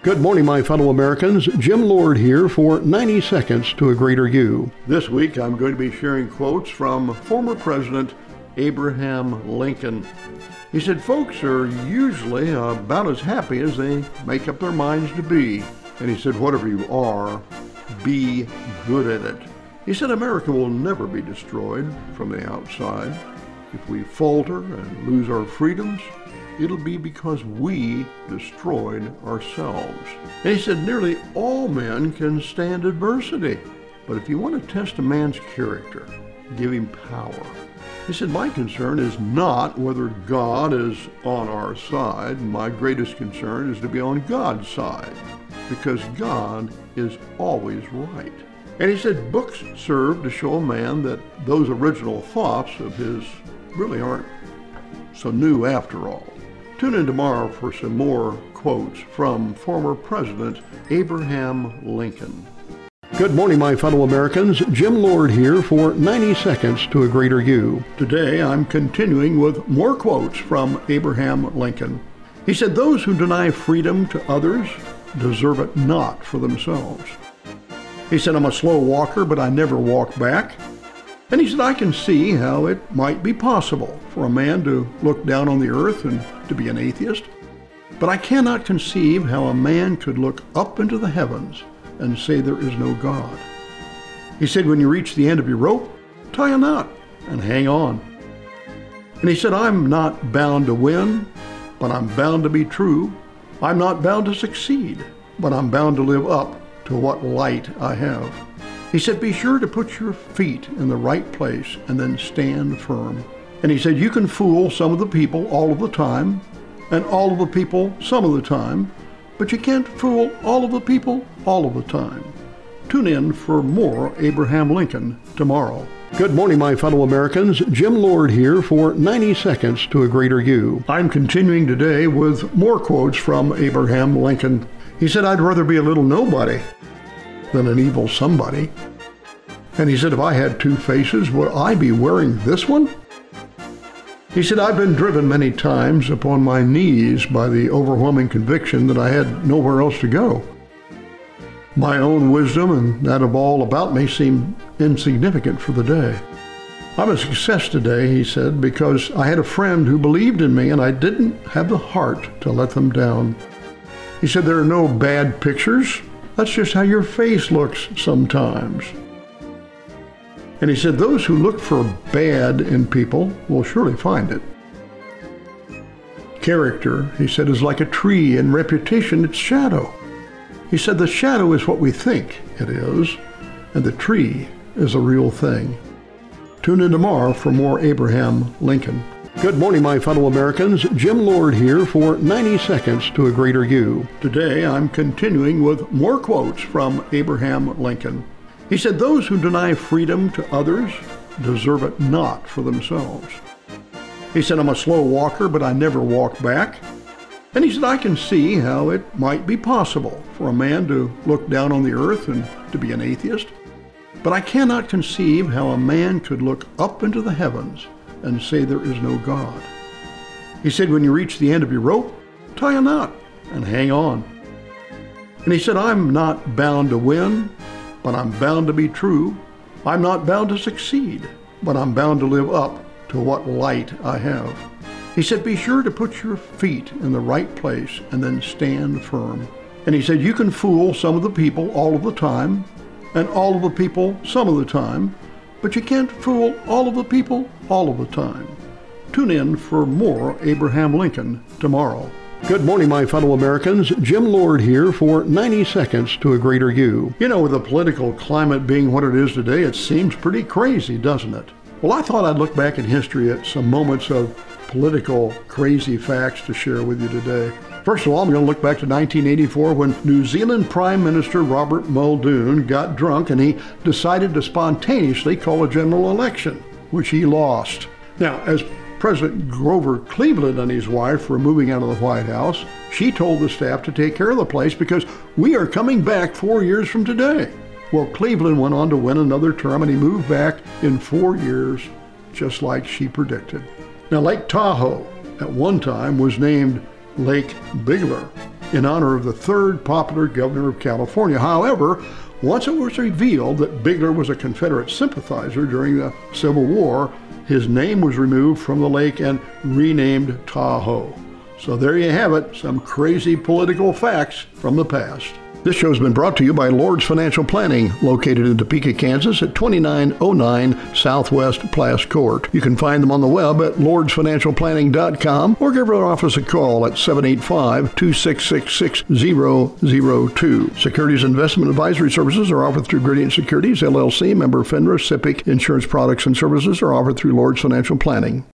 Good morning, my fellow Americans. Jim Lord here for 90 Seconds to a Greater You. This week I'm going to be sharing quotes from former President Abraham Lincoln. He said, Folks are usually about as happy as they make up their minds to be. And he said, Whatever you are, be good at it. He said, America will never be destroyed from the outside. If we falter and lose our freedoms, it'll be because we destroyed ourselves. And he said, nearly all men can stand adversity. But if you want to test a man's character, give him power. He said, My concern is not whether God is on our side. My greatest concern is to be on God's side, because God is always right. And he said, Books serve to show a man that those original thoughts of his really aren't so new after all. Tune in tomorrow for some more quotes from former President Abraham Lincoln. Good morning, my fellow Americans. Jim Lord here for 90 Seconds to a Greater You. Today I'm continuing with more quotes from Abraham Lincoln. He said, Those who deny freedom to others deserve it not for themselves. He said, I'm a slow walker, but I never walk back. And he said, I can see how it might be possible for a man to look down on the earth and to be an atheist. But I cannot conceive how a man could look up into the heavens and say there is no God. He said, when you reach the end of your rope, tie a knot and hang on. And he said, I'm not bound to win, but I'm bound to be true. I'm not bound to succeed, but I'm bound to live up to what light I have. He said, Be sure to put your feet in the right place and then stand firm. And he said, You can fool some of the people all of the time, and all of the people some of the time, but you can't fool all of the people all of the time. Tune in for more Abraham Lincoln tomorrow. Good morning, my fellow Americans. Jim Lord here for 90 Seconds to a Greater You. I'm continuing today with more quotes from Abraham Lincoln. He said, I'd rather be a little nobody than an evil somebody. And he said, If I had two faces, would I be wearing this one? He said, I've been driven many times upon my knees by the overwhelming conviction that I had nowhere else to go. My own wisdom and that of all about me seemed insignificant for the day. I'm a success today, he said, because I had a friend who believed in me and I didn't have the heart to let them down. He said, There are no bad pictures, that's just how your face looks sometimes. And he said, Those who look for bad in people will surely find it. Character, he said, is like a tree, and reputation its shadow. He said, The shadow is what we think it is, and the tree is a real thing. Tune in tomorrow for more Abraham Lincoln. Good morning, my fellow Americans. Jim Lord here for 90 Seconds to a Greater You. Today I'm continuing with more quotes from Abraham Lincoln. He said, Those who deny freedom to others deserve it not for themselves. He said, I'm a slow walker, but I never walk back. And he said, I can see how it might be possible for a man to look down on the earth and to be an atheist. But I cannot conceive how a man could look up into the heavens and say there is no God. He said, when you reach the end of your rope, tie a knot and hang on. And he said, I'm not bound to win, but I'm bound to be true. I'm not bound to succeed, but I'm bound to live up to what light I have. He said, Be sure to put your feet in the right place and then stand firm. And he said, You can fool some of the people all of the time, and all of the people some of the time, but you can't fool all of the people all of the time. Tune in for more Abraham Lincoln tomorrow. Good morning, my fellow Americans. Jim Lord here for 90 Seconds to a Greater You. You know, with the political climate being what it is today, it seems pretty crazy, doesn't it? Well, I thought I'd look back in history at some moments of political crazy facts to share with you today. First of all, I'm going to look back to 1984 when New Zealand Prime Minister Robert Muldoon got drunk and he decided to spontaneously call a general election, which he lost. Now, as President Grover Cleveland and his wife were moving out of the White House, she told the staff to take care of the place because we are coming back four years from today. Well, Cleveland went on to win another term and he moved back in four years, just like she predicted. Now, Lake Tahoe at one time was named Lake Bigler. in honor of the third popular governor of California. However, once it was revealed that Bigler was a Confederate sympathizer during the Civil War, his name was removed from the lake and renamed Tahoe. So there you have it, some crazy political facts from the past. This show has been brought to you by Lord's Financial Planning, located in Topeka, Kansas at 2909 Southwest Plass Court. You can find them on the web at lordsfinancialplanning.com or give our office a call at 785 266 6002. Securities investment advisory services are offered through Gradient Securities, LLC, member FINRA, SIPC. Insurance products and services are offered through Lord's Financial Planning.